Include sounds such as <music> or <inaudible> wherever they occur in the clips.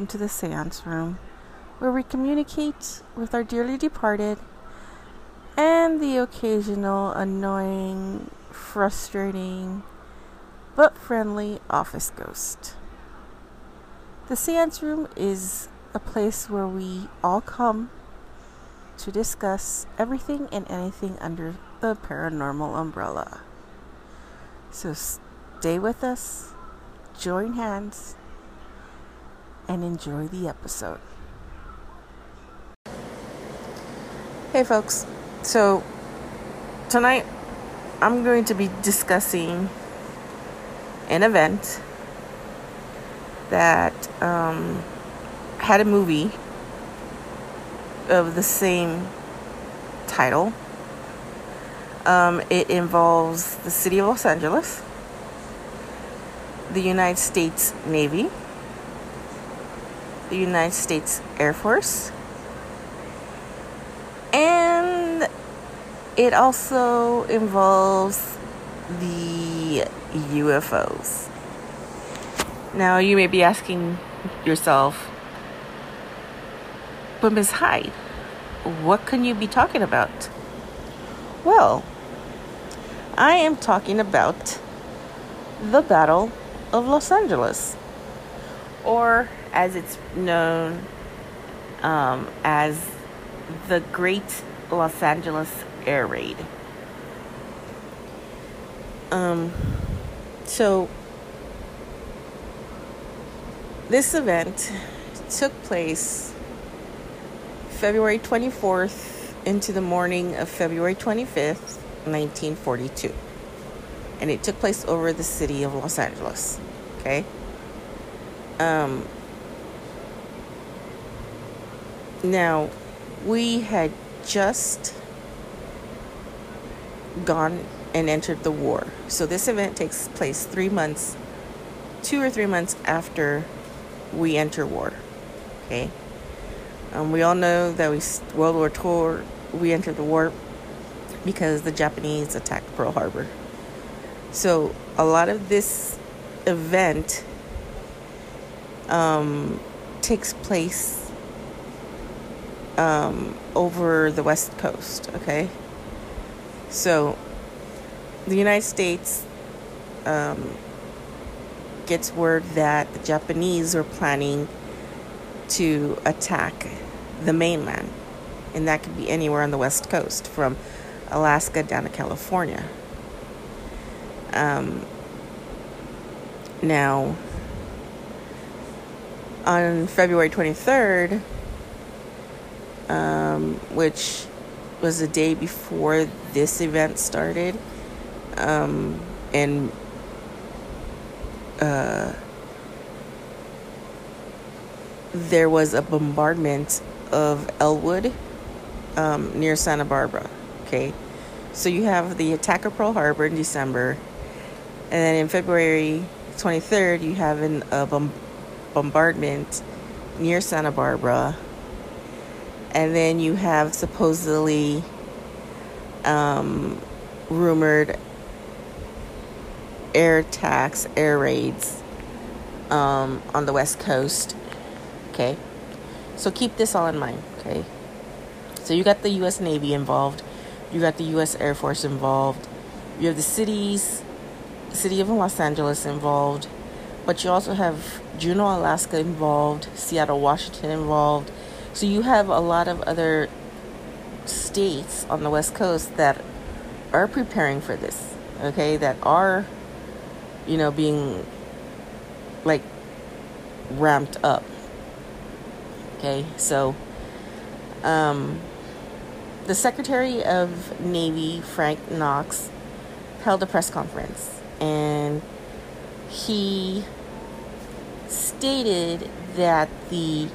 Welcome to the Seance Room, where we communicate with our dearly departed and the occasional annoying, frustrating, but friendly office ghost. The Seance Room is a place where we all come to discuss everything and anything under the paranormal umbrella. So stay with us, join hands, and enjoy the episode. Hey, folks. So, tonight I'm going to be discussing an event that um, had a movie of the same title. Um, it involves the city of Los Angeles, the United States Navy, the United States Air Force, and it also involves the UFOs. Now, you may be asking yourself, but Ms. Hyde, what can you be talking about? Well, I am talking about the Battle of Los Angeles, or as it's known um, as the Great Los Angeles Air Raid. Um, so, this event took place February 24th into the morning of February 25th, 1942. And it took place over the city of Los Angeles. Okay? Um, now, we had just gone and entered the war. So this event takes place three months, two or three months after we enter war. Okay. Um, we all know that we World War II we entered the war because the Japanese attacked Pearl Harbor. So a lot of this event um, takes place um, over the West Coast. Okay. So the United States um, gets word that the Japanese are planning to attack the mainland, and that could be anywhere on the West Coast, from Alaska down to California. Um, now, on February 23rd, um, which was the day before this event started, um, and uh, there was a bombardment of Ellwood um, near Santa Barbara. Okay, so you have the attack of Pearl Harbor in December, and then in February 23rd, you have an, a bom- bombardment near Santa Barbara, and then you have supposedly um, rumored air attacks, air raids um, on the West Coast. Okay, so keep this all in mind. Okay, so you got the U.S. Navy involved, you got the U.S. Air Force involved, you have the cities, city of Los Angeles involved, but you also have Juneau, Alaska involved, Seattle, Washington involved. So you have a lot of other states on the West Coast that are preparing for this. Okay, that are you know, being like ramped up. Okay, so um, the Secretary of Navy, Frank Knox, held a press conference and he stated that the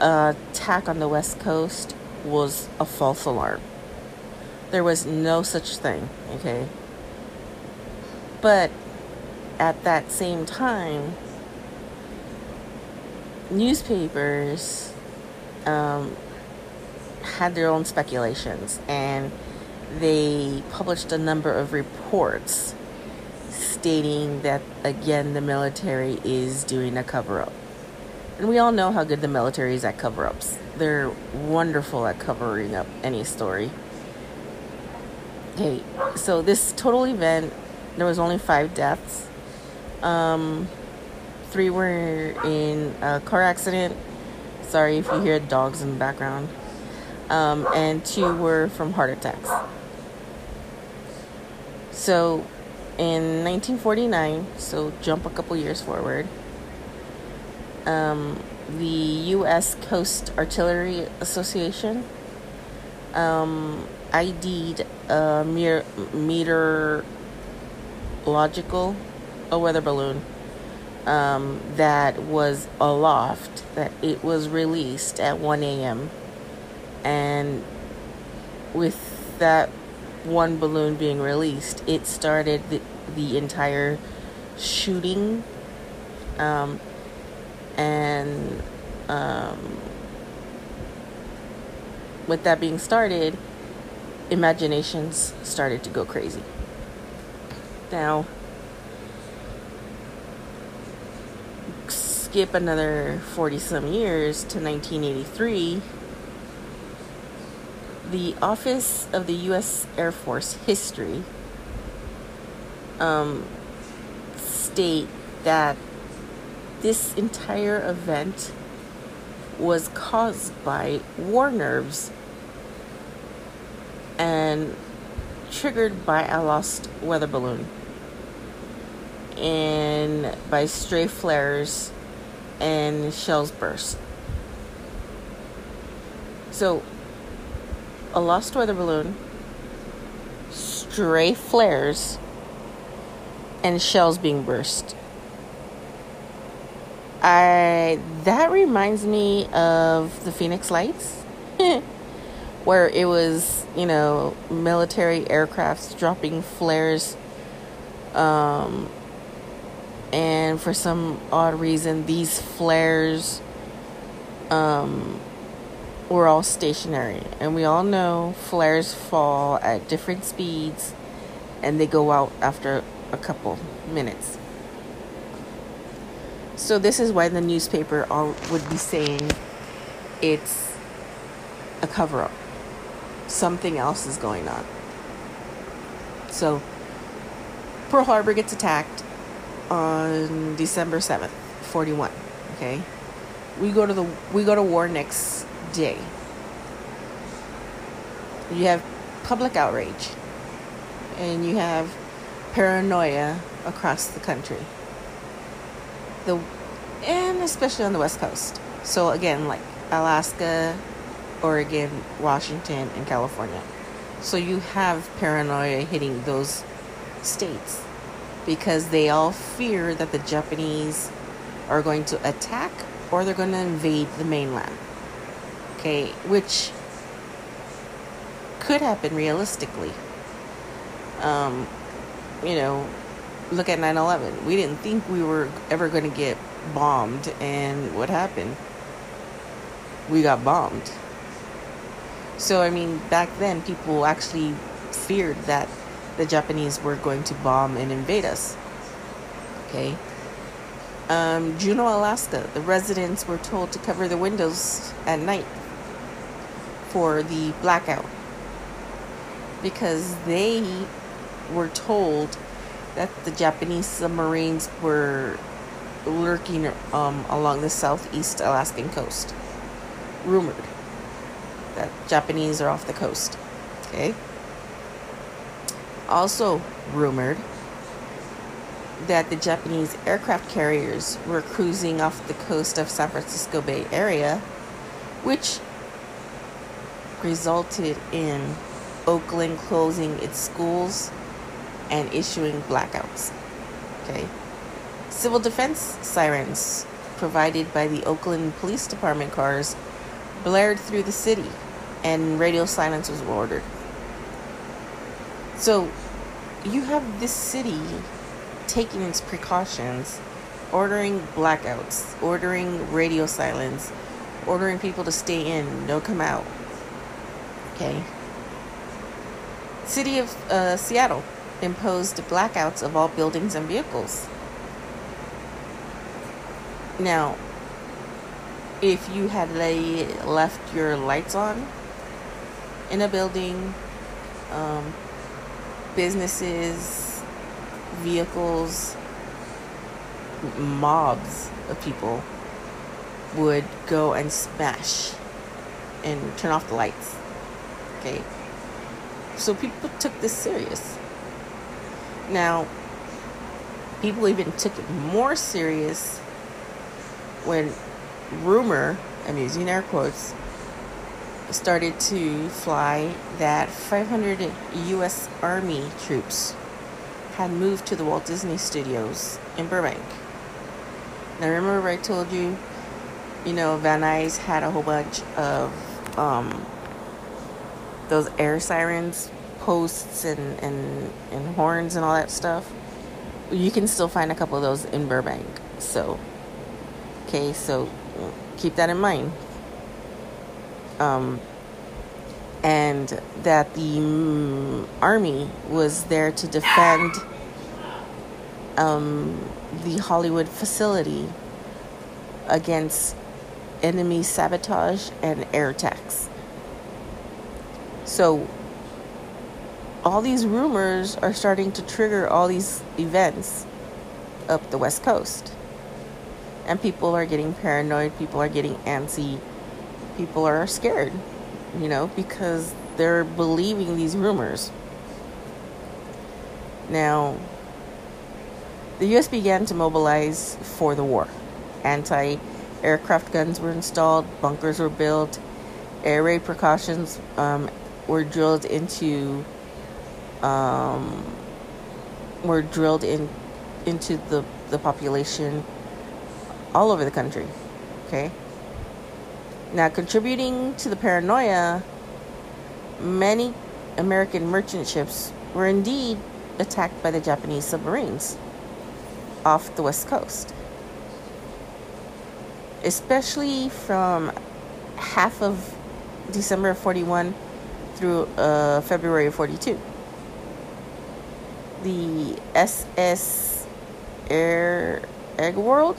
attack on the West Coast was a false alarm. There was no such thing, okay? But at that same time, newspapers um, had their own speculations and they published a number of reports stating that again the military is doing a cover up. And we all know how good the military is at cover ups. They're wonderful at covering up any story. Okay, so this total event, there was only five deaths. Um, three were in a car accident. Sorry if you hear dogs in the background. Um, and two were from heart attacks. So in 1949, so jump a couple years forward, um, the U.S. Coast Artillery Association um, ID'd a mere meteorological a weather balloon um, that was aloft, that it was released at 1 a.m. And with that one balloon being released, it started the, the entire shooting. Um, and um, with that being started, imaginations started to go crazy. Now, skip another 40 some years to 1983 the Office of the U.S. Air Force History um, state that this entire event was caused by war nerves and triggered by a lost weather balloon and by stray flares and shells burst. So a lost weather balloon, stray flares, and shells being burst. I that reminds me of the Phoenix Lights, <laughs> where it was you know military aircrafts dropping flares, um, and for some odd reason these flares, um, we're all stationary. And we all know flares fall at different speeds and they go out after a couple minutes. So, this is why the newspaper all would be saying it's a cover up. Something else is going on. So, Pearl Harbor gets attacked on December 7th, 41. Okay? We go to the we go to war next day. You have public outrage and you have paranoia across the country. The and especially on the west coast. So again, like Alaska, Oregon, Washington, and California. So you have paranoia hitting those states because they all fear that the Japanese are going to attack or they're going to invade the mainland okay, which could happen realistically. Um, you know, look at 9 11. We didn't think we were ever going to get bombed, and what happened? We got bombed. So, I mean, back then, people actually feared that the Japanese were going to bomb and invade us. Okay? Um, Juneau, Alaska, the residents were told to cover the windows at night for the blackout because they were told that the Japanese submarines were lurking um, along the southeast Alaskan coast. Rumored that Japanese are off the coast. Okay. Also rumored that the Japanese aircraft carriers were cruising off the coast of San Francisco Bay Area, which resulted in Oakland closing its schools and issuing blackouts. Okay. Civil defense sirens provided by the Oakland Police Department cars blared through the city and radio silence was ordered. So you have this city taking its precautions, ordering blackouts, ordering radio silence, ordering people to stay in, no come out. Okay. City of uh, Seattle imposed blackouts of all buildings and vehicles. Now, if you had left your lights on in a building, um, businesses, vehicles, mobs of people would go and smash and turn off the lights. Okay. So people took this serious. Now, people even took it more serious when rumor, I'm using air quotes, started to fly that 500 U.S. Army troops had moved to the Walt Disney Studios in Burbank. Now, remember I told you, you know, Van Nuys had a whole bunch of um, those air sirens posts and, and, and horns and all that stuff? You can still find a couple of those in Burbank. So, okay, so keep that in mind. Um, and that the mm, army was there to defend um, the Hollywood facility against enemy sabotage and air attacks. So, all these rumors are starting to trigger all these events up the West Coast. And people are getting paranoid, people are getting antsy, people are scared, you know, because they're believing these rumors. Now, the US began to mobilize for the war. Anti aircraft guns were installed, bunkers were built, air raid precautions um, were drilled into um, were drilled in into the the population all over the country. Okay. Now, contributing to the paranoia, many American merchant ships were indeed attacked by the Japanese submarines off the west coast, especially from half of December of 41 through uh, February of 42 the SS Air Eggworld,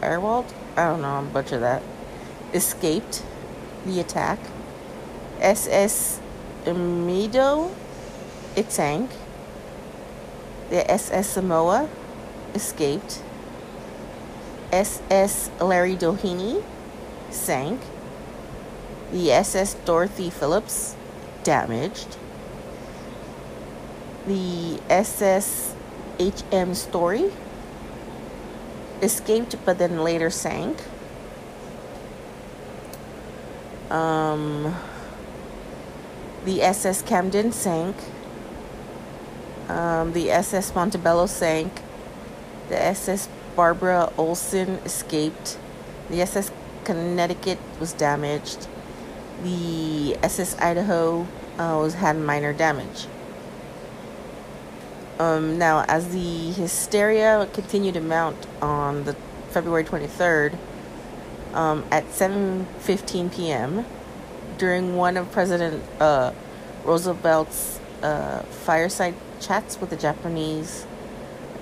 Airworld, I don't know, I'm butcher that, escaped the attack. SS Mido, it sank. The SS Samoa escaped. SS Larry Doheny sank. The SS Dorothy Phillips damaged the SS HM Storey escaped but then later sank. Um, the SS Camden sank. Um, the SS Montebello sank. The SS Barbara Olson escaped. The SS Connecticut was damaged. The SS Idaho uh, was had minor damage. Um, now, as the hysteria continued to mount on the February 23rd, um, at 7:15 p.m., during one of President uh, Roosevelt's uh, fireside chats with the Japanese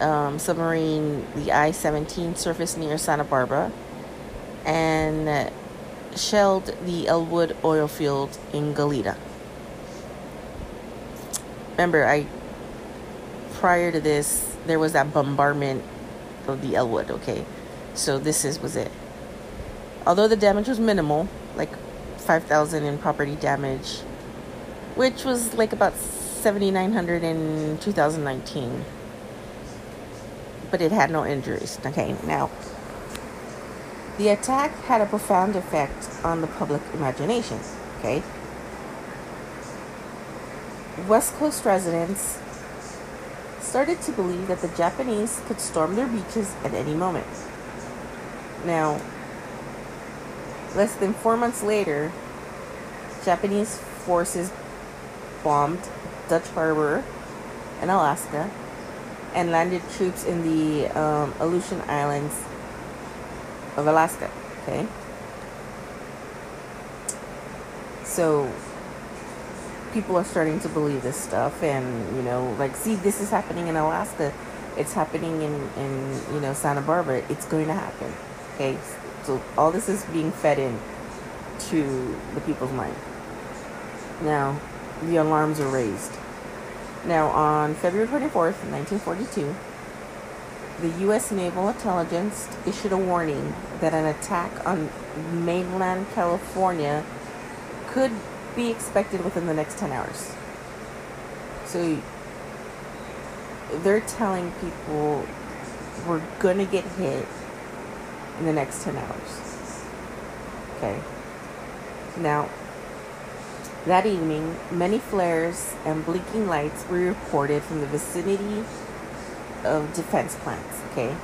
um, submarine, the I-17, surfaced near Santa Barbara, and shelled the Ellwood oil field in Goleta. Remember, I prior to this, there was that bombardment of the Ellwood, okay? So this is was it. Although the damage was minimal, like 5,000 in property damage, which was like about 7,900 in 2019. But it had no injuries. Okay, now the attack had a profound effect on the public imagination. Okay, West Coast residents started to believe that the Japanese could storm their beaches at any moment. Now, less than four months later, Japanese forces bombed Dutch Harbor in Alaska and landed troops in the um, Aleutian Islands of Alaska. Okay? So, people are starting to believe this stuff, and you know, like, see, this is happening in Alaska. It's happening in in you know Santa Barbara. It's going to happen. Okay, so all this is being fed in to the people's mind. Now, the alarms are raised. Now, on February 24th, 1942, the U.S. Naval Intelligence issued a warning that an attack on mainland California could be expected within the next 10 hours. So they're telling people we're going to get hit in the next 10 hours. Okay. Now, that evening, many flares and blinking lights were reported from the vicinity of defense plants. Okay.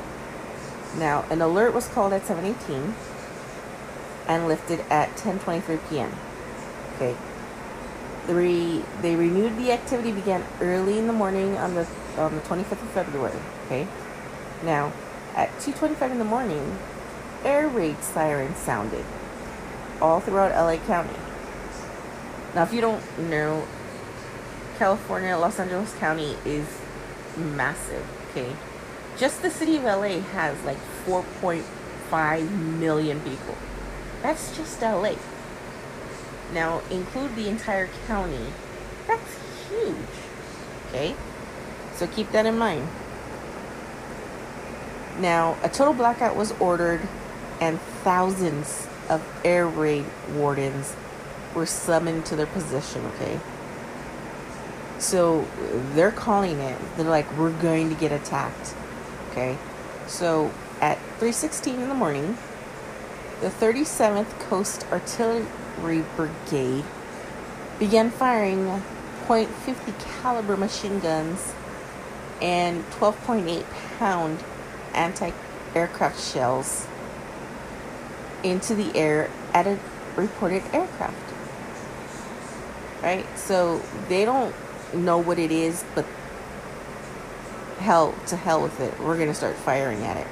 Now, an alert was called at 7:18 and lifted at 10:23 p.m. Okay. The re- they renewed the activity began early in the morning on the on the 25th of February. Okay. Now, at 2:25 in the morning, air raid sirens sounded all throughout LA County. Now, if you don't know, California, Los Angeles County is massive. Okay, just the city of LA has like 4.5 million people. That's just LA. Now, include the entire county. That's huge. Okay, so keep that in mind. Now, a total blackout was ordered, and thousands of air raid wardens were summoned to their position, okay? So they're calling it. They're like, we're going to get attacked. Okay. So at 3:16 in the morning, the 37th Coast Artillery Brigade began firing .50 caliber machine guns and 12.8 pound anti-aircraft shells into the air at a reported aircraft. Right? So they don't know what it is, but hell to hell with it. We're gonna start firing at it.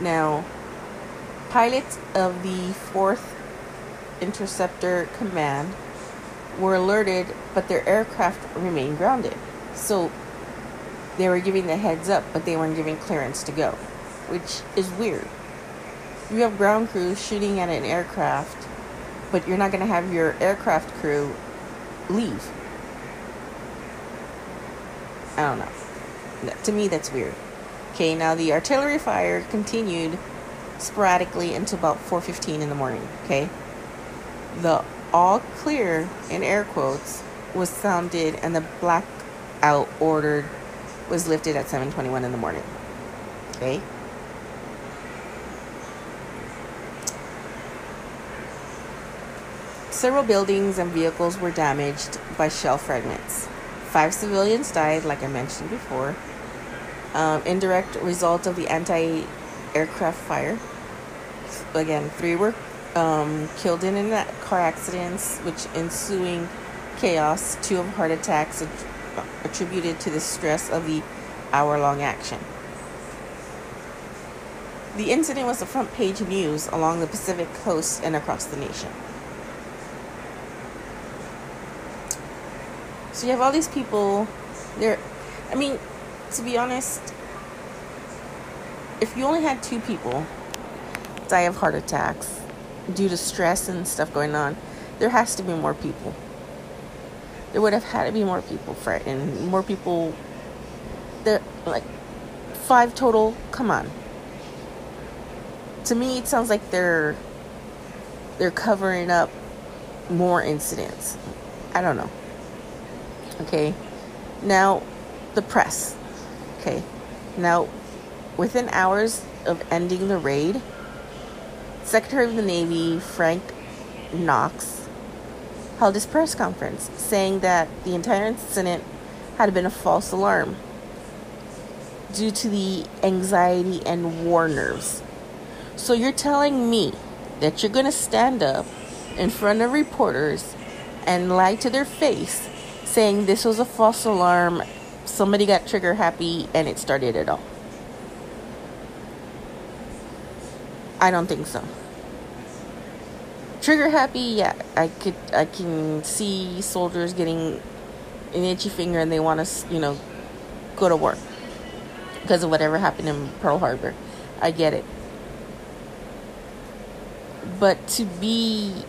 Now, pilots of the 4th Interceptor Command were alerted, but their aircraft remained grounded. So they were giving the heads up, but they weren't giving clearance to go, which is weird. You have ground crews shooting at an aircraft, but you're not going to have your aircraft crew leave. I don't know. To me, that's weird. Okay, now the artillery fire continued sporadically until about 4:15 in the morning. Okay, the all clear in air quotes was sounded, and the blackout ordered was lifted at 7:21 in the morning. Okay. Several buildings and vehicles were damaged by shell fragments. Five civilians died, like I mentioned before. Um, indirect result of the anti aircraft fire. Again, three were um, killed in, in car accidents, which ensuing chaos, two of heart attacks attributed to the stress of the hour long action. The incident was the front page news along the Pacific coast and across the nation. So you have all these people. They're, I mean, to be honest, if you only had two people die of heart attacks due to stress and stuff going on, there has to be more people. There would have had to be more people frightened, more people. There, like five total. Come on. To me, it sounds like they're they're covering up more incidents. I don't know. Okay. Now, the press. Okay. Now, within hours of ending the raid, Secretary of the Navy Frank Knox held his press conference saying that the entire incident had been a false alarm due to the anxiety and war nerves. So you're telling me that you're going to stand up in front of reporters and lie to their face saying this was a false alarm, somebody got trigger happy, and it started it all. I don't think so. trigger happy, yeah. I could I can see soldiers getting an itchy finger and they want to, you know, go to work because of whatever happened in Pearl Harbor. I get it. But to be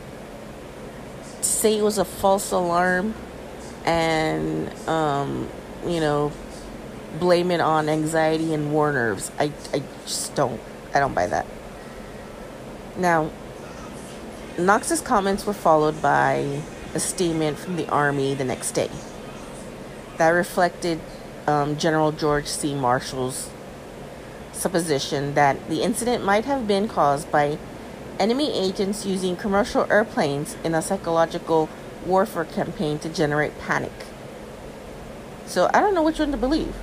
to say it was a false alarm and um, you know blame it on anxiety and war nerves. I, I just don't I don't buy that. Now, Knox's comments were followed by a statement from the army the next day that reflected um, General George C. Marshall's supposition that the incident might have been caused by enemy agents using commercial airplanes in a psychological warfare campaign to generate panic. So I don't know which one to believe.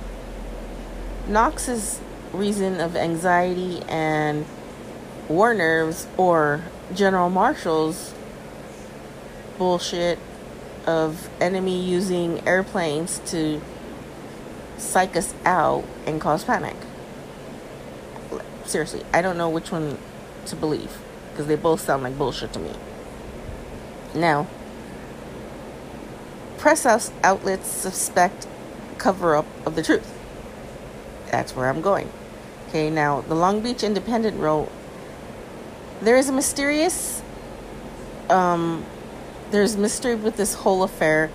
Knox's reason of anxiety and war nerves or General Marshall's bullshit of enemy using airplanes to psych us out and cause panic. Seriously, I don't know which one to believe because they both sound like bullshit to me. Now, press outlets suspect cover up of the truth. That's where I'm going. Okay, now the Long Beach Independent wrote there is a mysterious um there's mystery with this whole affair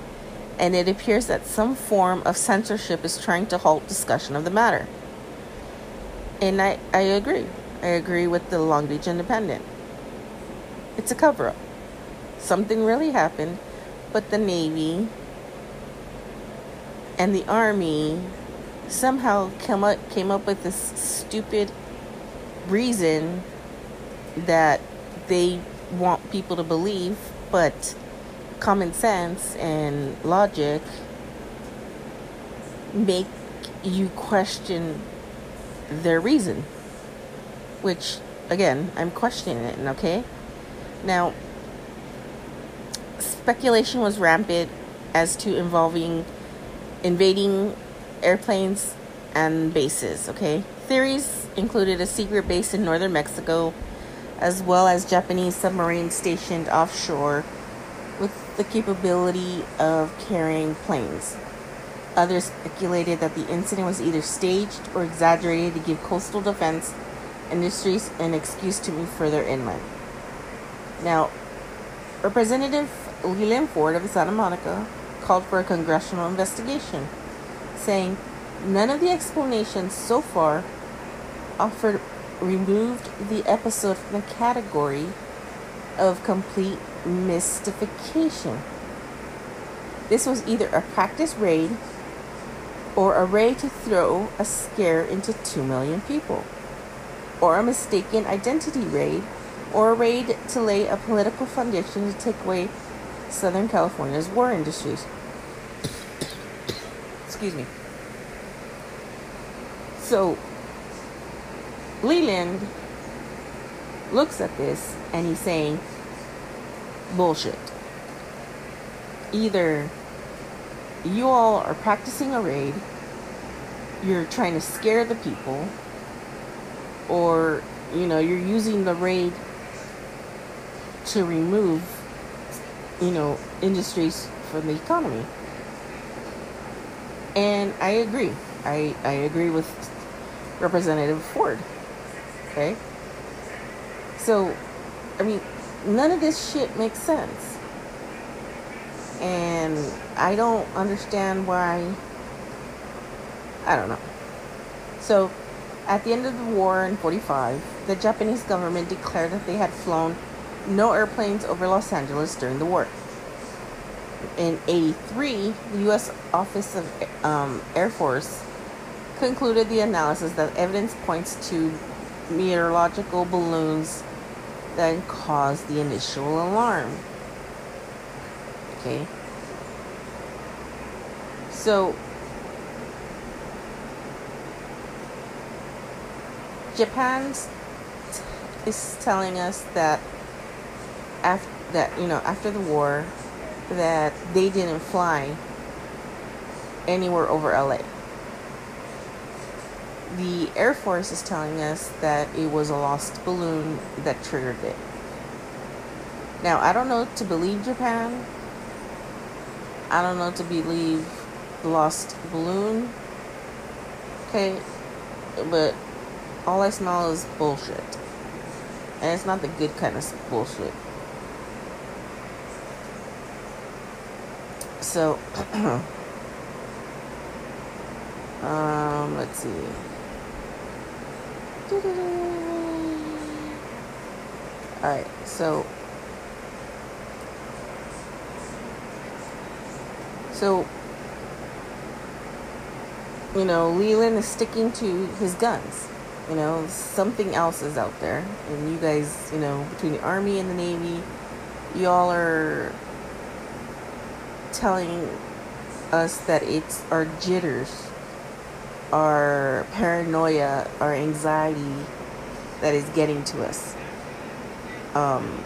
and it appears that some form of censorship is trying to halt discussion of the matter. And I, I agree. I agree with the Long Beach Independent. It's a cover up. Something really happened, but the Navy and the Army somehow came up, came up with this stupid reason that they want people to believe, but common sense and logic make you question their reason. Which, again, I'm questioning it, okay? Now, speculation was rampant as to involving invading airplanes and bases, okay? Theories included a secret base in northern Mexico, as well as Japanese submarines stationed offshore with the capability of carrying planes. Others speculated that the incident was either staged or exaggerated to give coastal defense industries an excuse to move further inland. Now, Representative Leland Ford of Santa Monica called for a congressional investigation, saying none of the explanations so far offered removed the episode from the category of complete mystification. This was either a practice raid or a raid to throw a scare into 2 million people, or a mistaken identity raid, or a raid to lay a political foundation to take away Southern California's war industries. Excuse me. So, Leland looks at this and he's saying, bullshit. Either you all are practicing a raid, you're trying to scare the people, or you know, you're using the raid to remove, you know, industries from the economy. And I agree. I, I agree with Representative Ford. Okay? So, I mean, none of this shit makes sense. And I don't understand why. I don't know. So, at the end of the war in 45, the Japanese government declared that they had flown no airplanes over Los Angeles during the war. In 83, the U.S. Office of um, Air Force concluded the analysis that evidence points to meteorological balloons that caused the initial alarm. Okay. So, Japan is telling us that after that you know after the war that they didn't fly anywhere over LA the Air Force is telling us that it was a lost balloon that triggered it. Now, I don't know to believe Japan. I don't know to believe the lost balloon. Okay, but all I smell is bullshit. And it's not the good kind of bullshit. So, <clears throat> um, let's see. Alright, so So, you know, Leland is sticking to his guns. You know, something else is out there. And you guys, you know, between the Army and the Navy, y'all are telling us that it's our jitters, our paranoia, our anxiety that is getting to us. Um,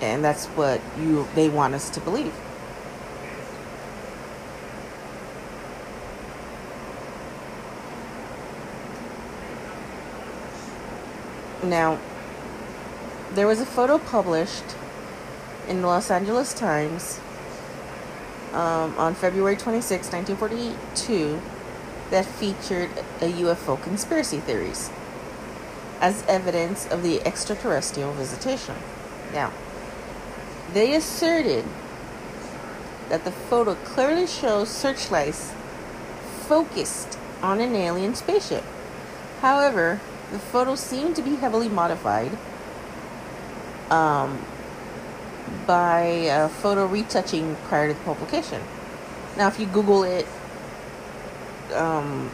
and that's what you they want us to believe. Now, there was a photo published in the Los Angeles Times um, on February 26, 1942, that featured a UFO conspiracy theories as evidence of the extraterrestrial visitation. Now, they asserted that the photo clearly shows searchlights focused on an alien spaceship. However, the photo seemed to be heavily modified um, by uh, photo retouching prior to the publication. Now, if you Google it, um,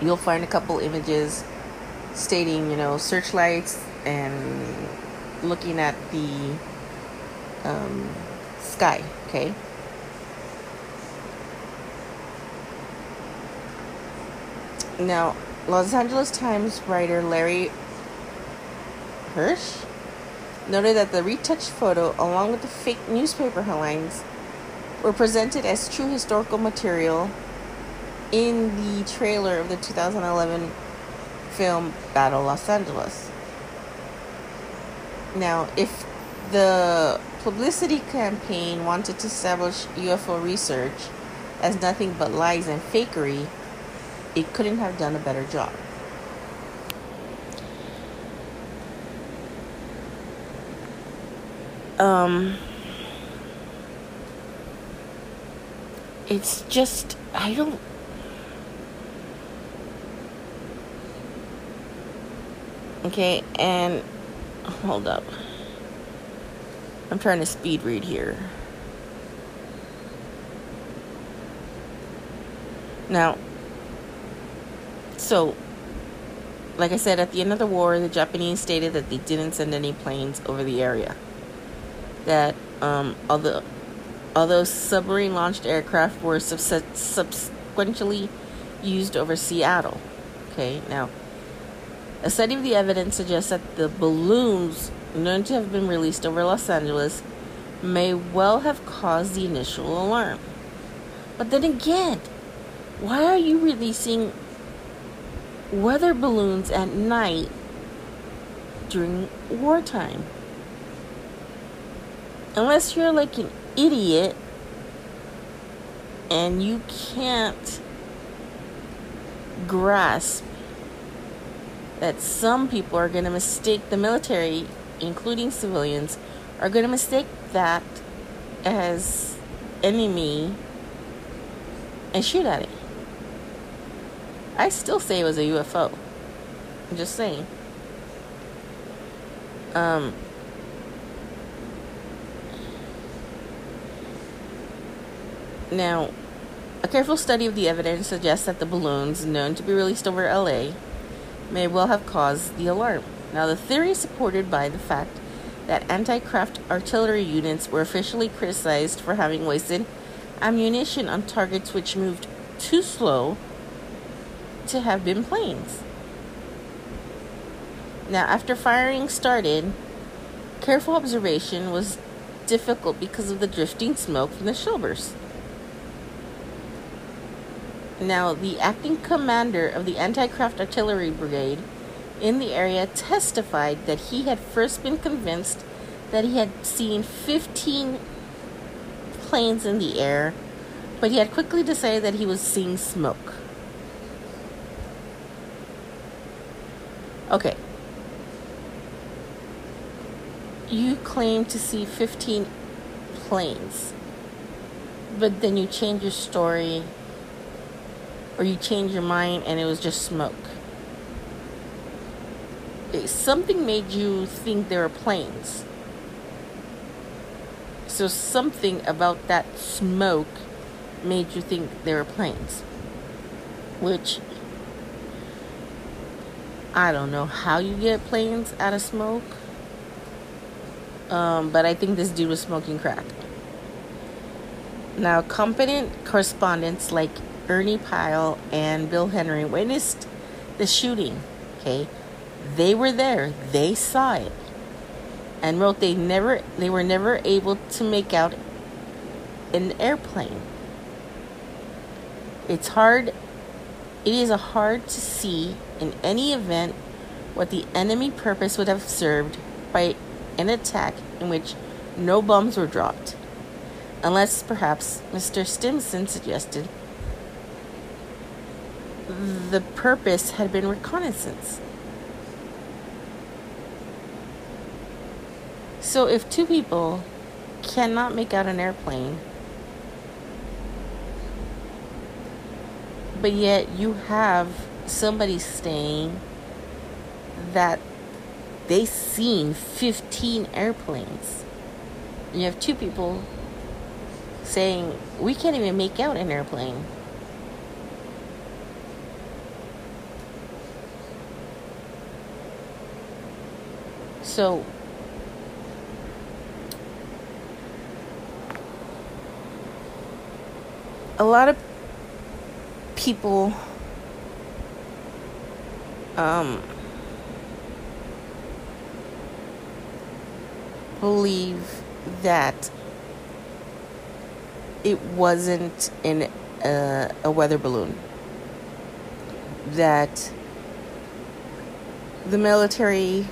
you'll find a couple images stating, you know, searchlights and looking at the um, sky, okay? Now, Los Angeles Times writer Larry Hirsch noted that the retouched photo, along with the fake newspaper headlines, were presented as true historical material in the trailer of the 2011 film Battle Los Angeles. Now, if the publicity campaign wanted to establish UFO research as nothing but lies and fakery, it couldn't have done a better job. Um, it's just, I don't. Okay, and hold up. I'm trying to speed read here. Now, so, like I said, at the end of the war, the Japanese stated that they didn't send any planes over the area. That um, although although submarine launched aircraft were subsequently used over Seattle. Okay, now a study of the evidence suggests that the balloons known to have been released over Los Angeles may well have caused the initial alarm. But then again, why are you releasing weather balloons at night during wartime. Unless you're like an idiot and you can't grasp that some people are going to mistake the military, including civilians, are going to mistake that as enemy and shoot at it. I still say it was a UFO. I'm just saying. Um, now, a careful study of the evidence suggests that the balloons known to be released over LA may well have caused the alarm. Now, the theory supported by the fact that anti craft artillery units were officially criticized for having wasted ammunition on targets which moved too slow to have been planes. Now, after firing started, careful observation was difficult because of the drifting smoke from the shellburst. Now, the acting commander of the anti craft artillery brigade in the area testified that he had first been convinced that he had seen 15 planes in the air, but he had quickly decided that he was seeing smoke. Okay. You claim to see 15 planes, but then you change your story or you change your mind and it was just smoke. Something made you think there were planes. So something about that smoke made you think there were planes. Which I don't know how you get planes out of smoke. Um, but I think this dude was smoking crack. Now, competent correspondents like Ernie Pyle and Bill Henry witnessed the shooting. Okay, they were there. They saw it, and wrote they never they were never able to make out an airplane. It's hard. It is a hard to see in any event what the enemy purpose would have served by an attack in which no bombs were dropped, unless perhaps Mr. Stimson suggested the purpose had been reconnaissance. So if two people cannot make out an airplane, but yet you have somebody saying that they seen 15 airplanes. And you have two people saying we can't even make out an airplane. So a lot of people um, believe that it wasn't in a, a weather balloon. That the military,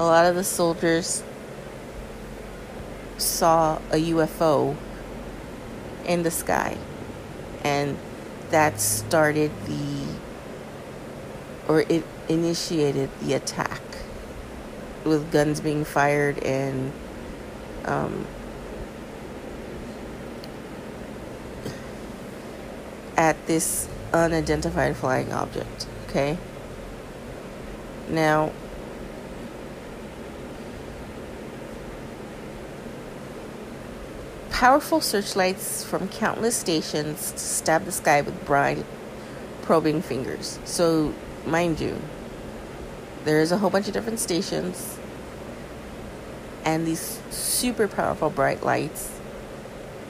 a lot of the soldiers saw a UFO in the sky. And that started the, or it initiated the attack with guns being fired and um, at this unidentified flying object. Okay? Now, Powerful searchlights from countless stations stab the sky with bright, probing fingers. So, mind you, there's a whole bunch of different stations, and these super powerful bright lights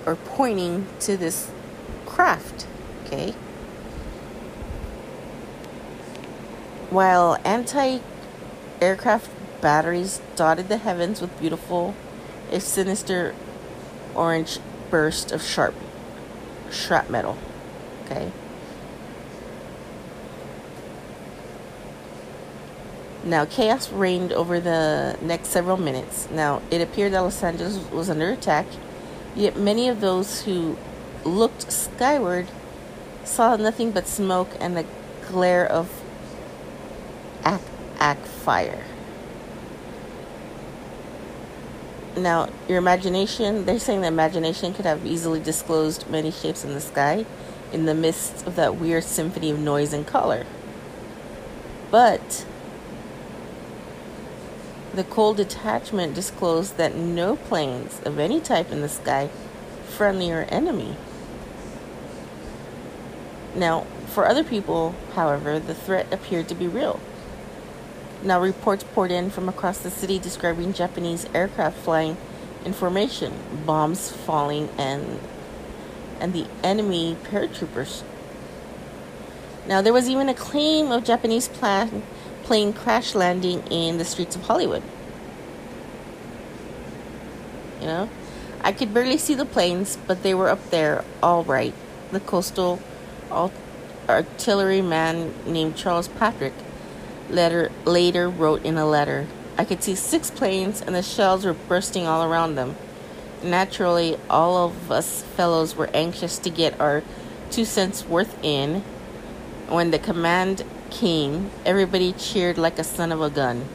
are pointing to this craft, okay? While anti aircraft batteries dotted the heavens with beautiful, if sinister orange burst of sharp shrapnel. Okay. Now, chaos reigned over the next several minutes. Now, it appeared that Los Angeles was under attack, yet many of those who looked skyward saw nothing but smoke and the glare of ack ack fire. Now, your imagination, they're saying that imagination could have easily disclosed many shapes in the sky in the midst of that weird symphony of noise and color. But the cold detachment disclosed that no planes of any type in the sky, friendly or enemy. Now, for other people, however, the threat appeared to be real. Now, reports poured in from across the city describing Japanese aircraft flying in formation, bombs falling, and and the enemy paratroopers. Now, there was even a claim of Japanese plan, plane crash landing in the streets of Hollywood. You know, I could barely see the planes, but they were up there, all right. The coastal artillery man named Charles Patrick letter, later wrote in a letter I could see six planes, and the shells were bursting all around them. Naturally, all of us fellows were anxious to get our two cents worth in. When the command came, everybody cheered like a son of a gun.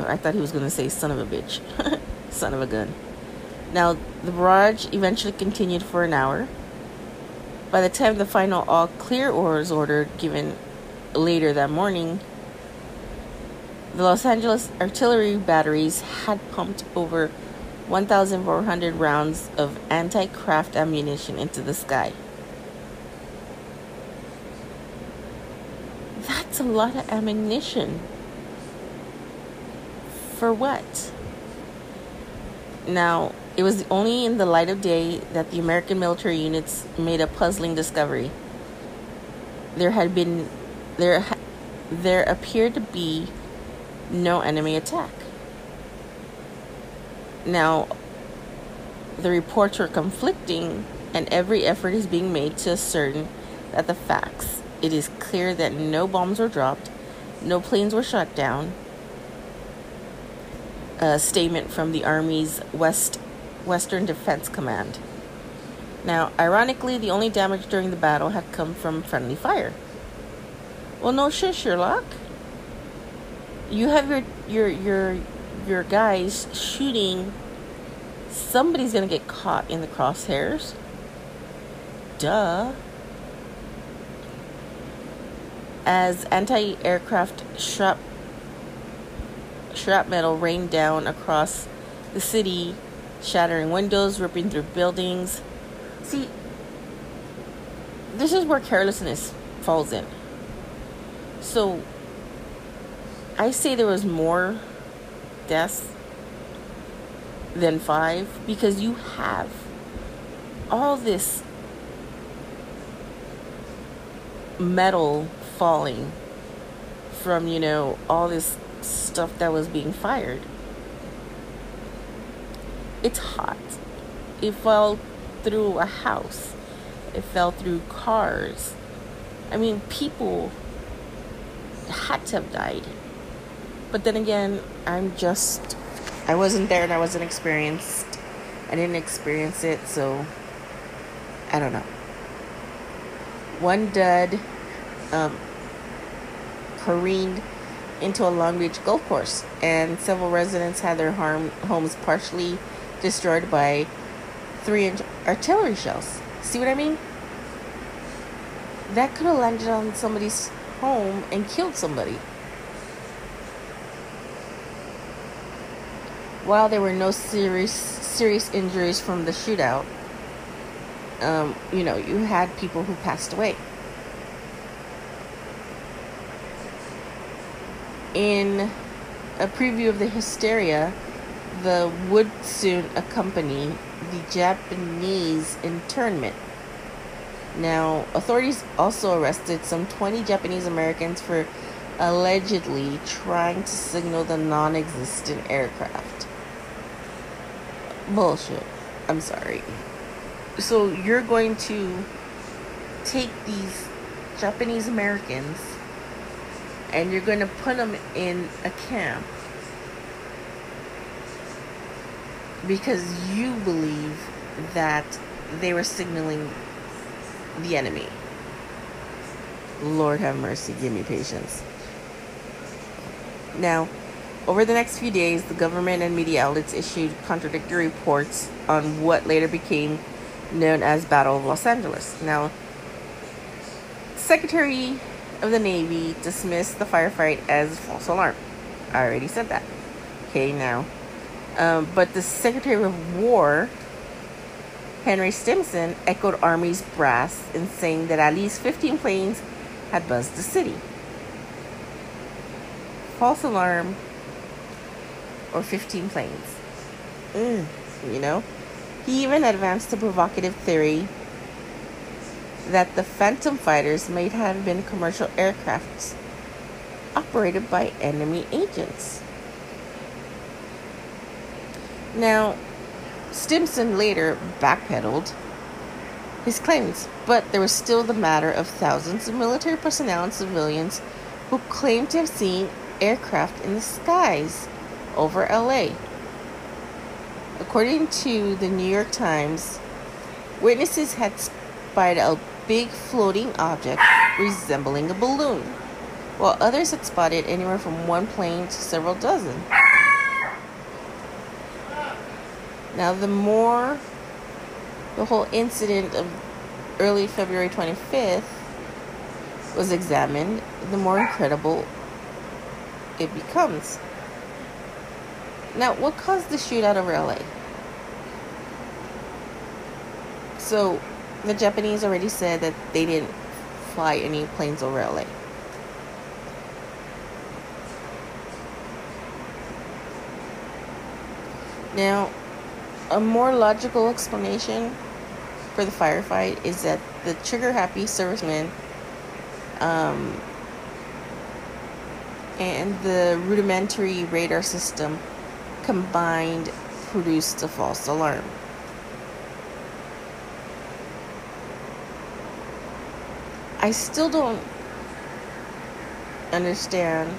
Oh, I thought he was going to say son of a bitch. <laughs> son of a gun. Now, the barrage eventually continued for an hour. By the time the final all clear was ordered given later that morning, the Los Angeles artillery batteries had pumped over 1,400 rounds of anti craft ammunition into the sky. That's a lot of ammunition. For what? Now, it was only in the light of day that the American military units made a puzzling discovery. There had been there there appeared to be no enemy attack. Now, the reports were conflicting, and every effort is being made to ascertain that the facts. It is clear that no bombs were dropped, no planes were shot down. A statement from the Army's West Western Defense Command. Now, ironically, the only damage during the battle had come from friendly fire. Well, no shit, Sherlock. You have your your your your guys shooting. Somebody's gonna get caught in the crosshairs. Duh. As anti-aircraft shrap shrapnel metal rained down across the city shattering windows ripping through buildings. See this is where carelessness falls in so I say there was more deaths than five because you have all this metal falling from, you know, all this stuff that was being fired. It's hot. It fell through a house, it fell through cars. I mean, people had to have died. But then again, I'm just, I wasn't there and I wasn't experienced. I didn't experience it, so I don't know. One dud um, careened into a Long Beach golf course, and several residents had their harm, homes partially destroyed by three inch artillery shells. See what I mean? That could have landed on somebody's home and killed somebody. while there were no serious serious injuries from the shootout, um, you know, you had people who passed away. In a preview of the hysteria, the would soon accompany the Japanese internment. Now, authorities also arrested some 20 Japanese Americans for allegedly trying to signal the non existent aircraft. Bullshit. I'm sorry. So you're going to take these Japanese Americans and you're going to put them in a camp because you believe that they were signaling the enemy. Lord have mercy, give me patience. Now, over the next few days, the government and media outlets issued contradictory reports on what later became known as Battle of Los Angeles. Now, Secretary of the Navy dismissed the firefight as false alarm. I already said that. Okay, now. Um, but the Secretary of War, Henry Stimson, echoed Army's brass in saying that at least 15 planes had buzzed the city. False alarm or 15 planes. Mm, you know? He even advanced the provocative theory that the Phantom fighters may have been commercial aircrafts operated by enemy agents. Now, Stimson later backpedaled his claims, but there was still the matter of thousands of military personnel and civilians who claimed to have seen aircraft in the skies over LA. According to the New York Times, witnesses had spied a big floating object resembling a balloon, while others had spotted anywhere from one plane to several dozen. Now, the more the whole incident of early February 25th was examined, the more incredible it becomes. Now, what caused the shootout over LA? So, the Japanese already said that they didn't fly any planes over LA. Now, a more logical explanation for the firefight is that the trigger happy servicemen um, and the rudimentary radar system combined produced a false alarm. I still don't understand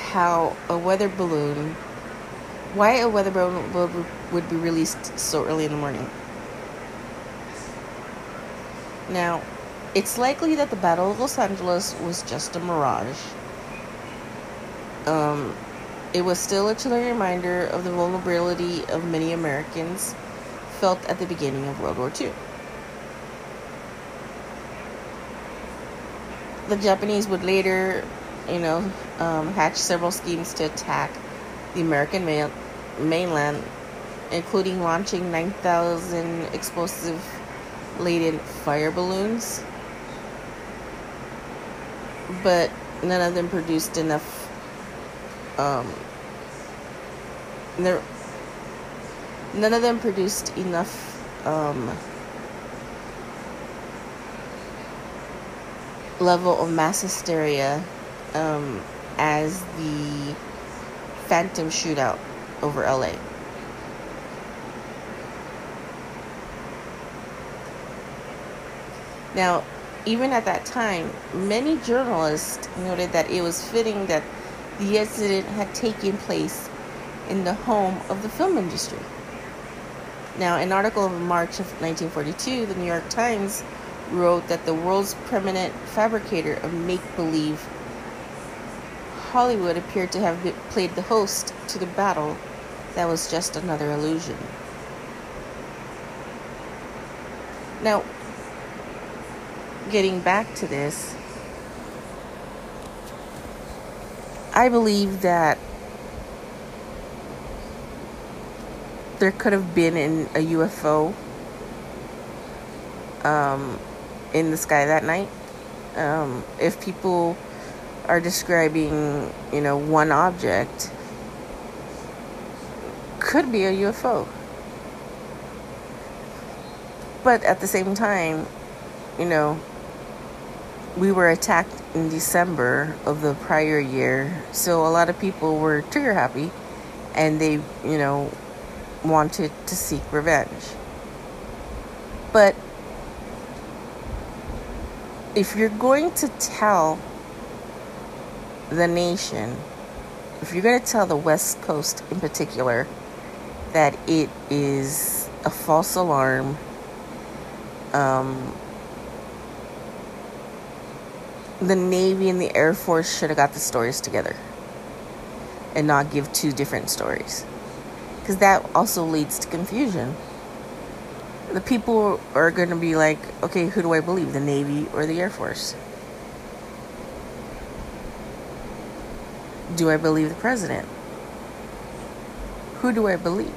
how a weather balloon, why a weather balloon would be released so early in the morning. Now, it's likely that the Battle of Los Angeles was just a mirage. Um, it was still a chilling reminder of the vulnerability of many Americans felt at the beginning of World War II. The Japanese would later, you know, um, hatch several schemes to attack the American main- mainland, including launching 9,000 explosive laden fire balloons. But none of them produced enough. Um, there, none of them produced enough um, level of mass hysteria um, as the Phantom shootout over LA. Now, even at that time, many journalists noted that it was fitting that the incident had taken place in the home of the film industry. Now, an article of March of 1942, the New York Times wrote that the world's preeminent fabricator of make believe Hollywood appeared to have played the host to the battle that was just another illusion. Now, getting back to this, I believe that there could have been in a UFO um, in the sky that night. Um, if people are describing, you know, one object, could be a UFO. But at the same time, you know, we were attacked in December of the prior year, so a lot of people were trigger happy and they, you know, wanted to seek revenge. But if you're going to tell the nation, if you're going to tell the West Coast in particular that it is a false alarm, um, the Navy and the Air Force should have got the stories together and not give two different stories. Because that also leads to confusion. The people are going to be like, okay, who do I believe, the Navy or the Air Force? Do I believe the president? Who do I believe?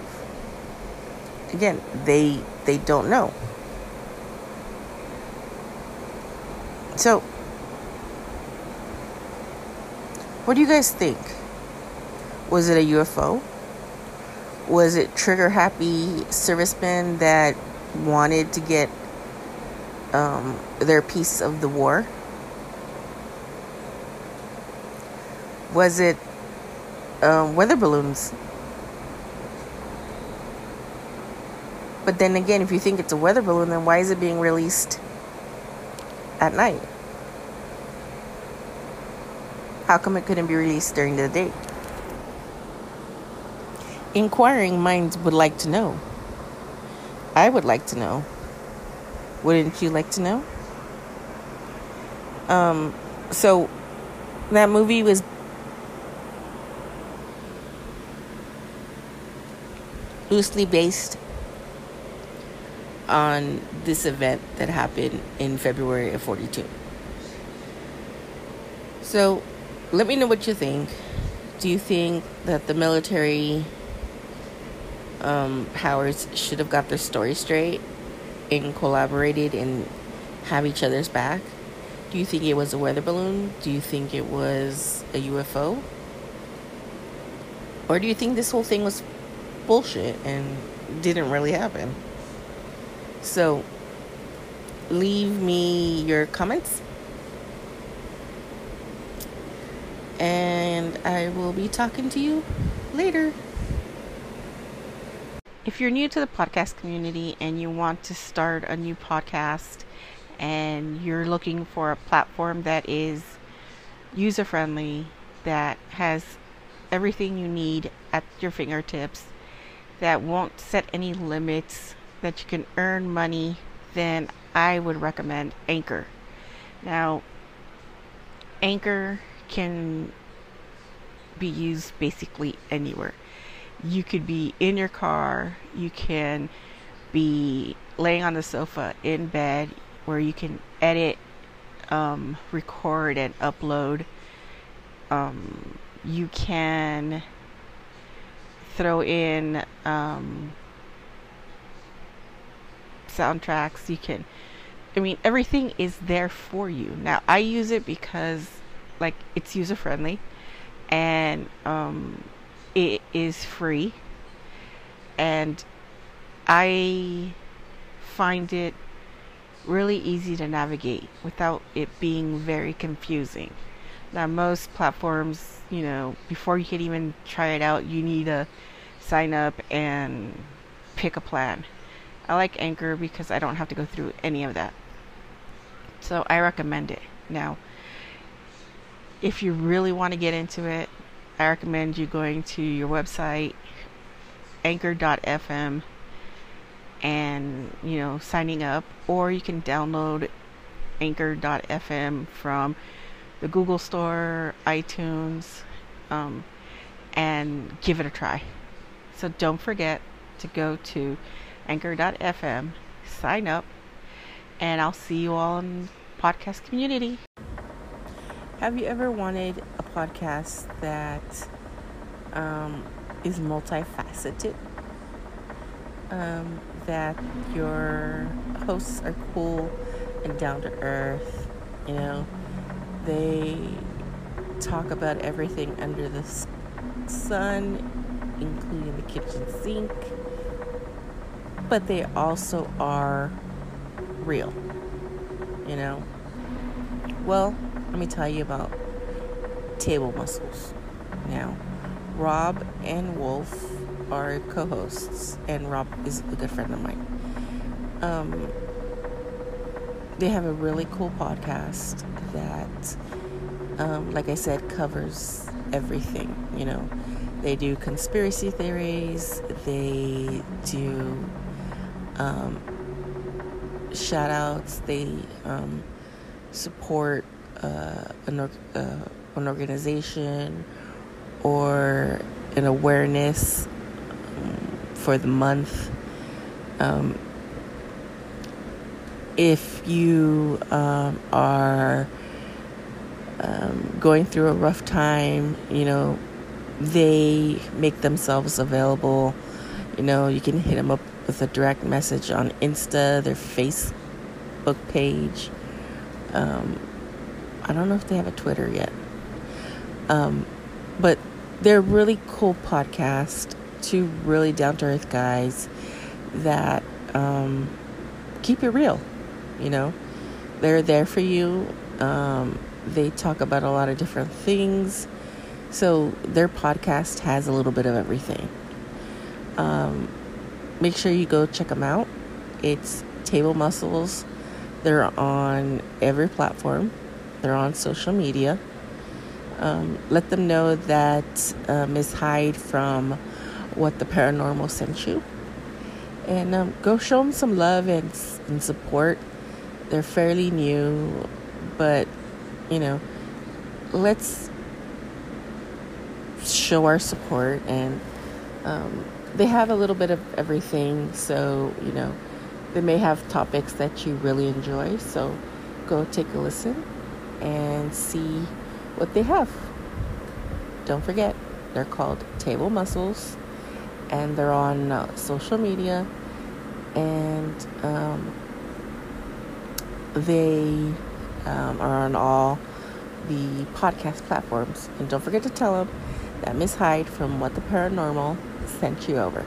Again, they they don't know. So, what do you guys think? Was it a UFO? Was it trigger happy servicemen that wanted to get um, their piece of the war? Was it um, weather balloons? But then again, if you think it's a weather balloon, then why is it being released at night? How come it couldn't be released during the day? Inquiring minds would like to know. I would like to know. Wouldn't you like to know? Um, so that movie was loosely based on this event that happened in February of 42. So, let me know what you think. Do you think that the military um, powers should have got their story straight and collaborated and have each other's back? Do you think it was a weather balloon? Do you think it was a UFO? Or do you think this whole thing was bullshit and didn't really happen? So, leave me your comments. And I will be talking to you later. If you're new to the podcast community and you want to start a new podcast and you're looking for a platform that is user friendly, that has everything you need at your fingertips, that won't set any limits, that you can earn money, then I would recommend Anchor. Now, Anchor can be used basically anywhere you could be in your car, you can be laying on the sofa in bed where you can edit, um, record, and upload. Um, you can throw in um, soundtracks. You can, I mean, everything is there for you. Now, I use it because, like, it's user friendly and um, it is free and I find it really easy to navigate without it being very confusing. Now, most platforms, you know, before you can even try it out, you need to sign up and pick a plan. I like Anchor because I don't have to go through any of that. So I recommend it. Now, if you really want to get into it, I recommend you going to your website, anchor.fm, and you know signing up, or you can download anchor.fm from the Google Store, iTunes, um, and give it a try. So don't forget to go to anchor.fm, sign up, and I'll see you all in podcast community. Have you ever wanted a podcast that um, is multifaceted? Um, that your hosts are cool and down to earth. You know, they talk about everything under the sun, including the kitchen sink, but they also are real. You know, well let me tell you about Table Muscles. Now, Rob and Wolf are co hosts, and Rob is a good friend of mine. Um, they have a really cool podcast that, um, like I said, covers everything. You know, they do conspiracy theories, they do um, shout outs, they um, support uh, an, uh, an organization or an awareness um, for the month. Um, if you um, are um, going through a rough time, you know, they make themselves available. You know, you can hit them up with a direct message on Insta, their Facebook page. Um, I don't know if they have a Twitter yet. Um, but they're really cool podcast. Two really down to earth guys that um, keep it real. You know, they're there for you. Um, they talk about a lot of different things. So their podcast has a little bit of everything. Um, make sure you go check them out. It's Table Muscles. They're on every platform. They're on social media. Um, let them know that uh, Ms. Hyde from What the Paranormal sent you. And um, go show them some love and, and support. They're fairly new, but you know, let's show our support and um, they have a little bit of everything so you know they may have topics that you really enjoy so go take a listen and see what they have. Don't forget they're called table muscles and they're on uh, social media and um, they um, are on all the podcast platforms and don't forget to tell them that Miss Hyde from What the Paranormal sent you over.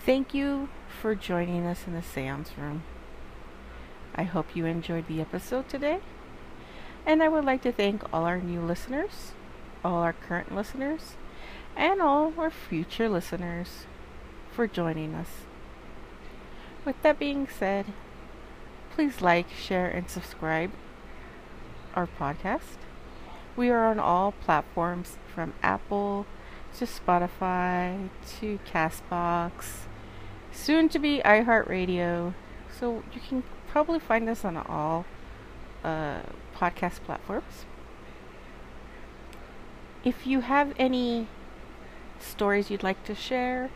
Thank you for joining us in the seance room. I hope you enjoyed the episode today. And I would like to thank all our new listeners, all our current listeners, and all our future listeners for joining us. With that being said, please like, share, and subscribe our podcast. We are on all platforms from Apple to Spotify to Castbox, soon to be iHeartRadio. So you can probably find us on all uh, podcast platforms. If you have any stories you'd like to share,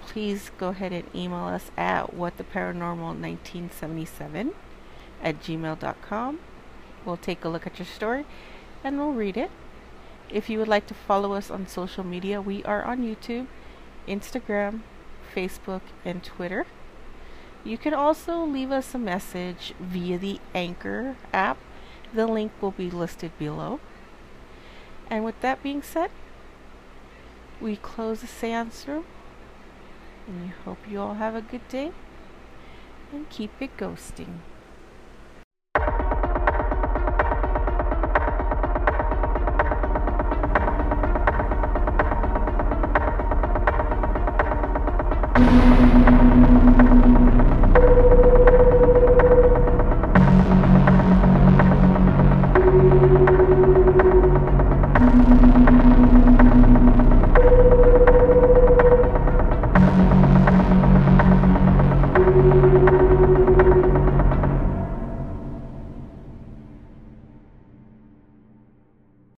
please go ahead and email us at whattheparanormal1977 at gmail.com. We'll take a look at your story and we'll read it. If you would like to follow us on social media, we are on YouTube, Instagram, Facebook, and Twitter. You can also leave us a message via the Anchor app. The link will be listed below. And with that being said, we close the seance room and I hope you all have a good day and keep it ghosting.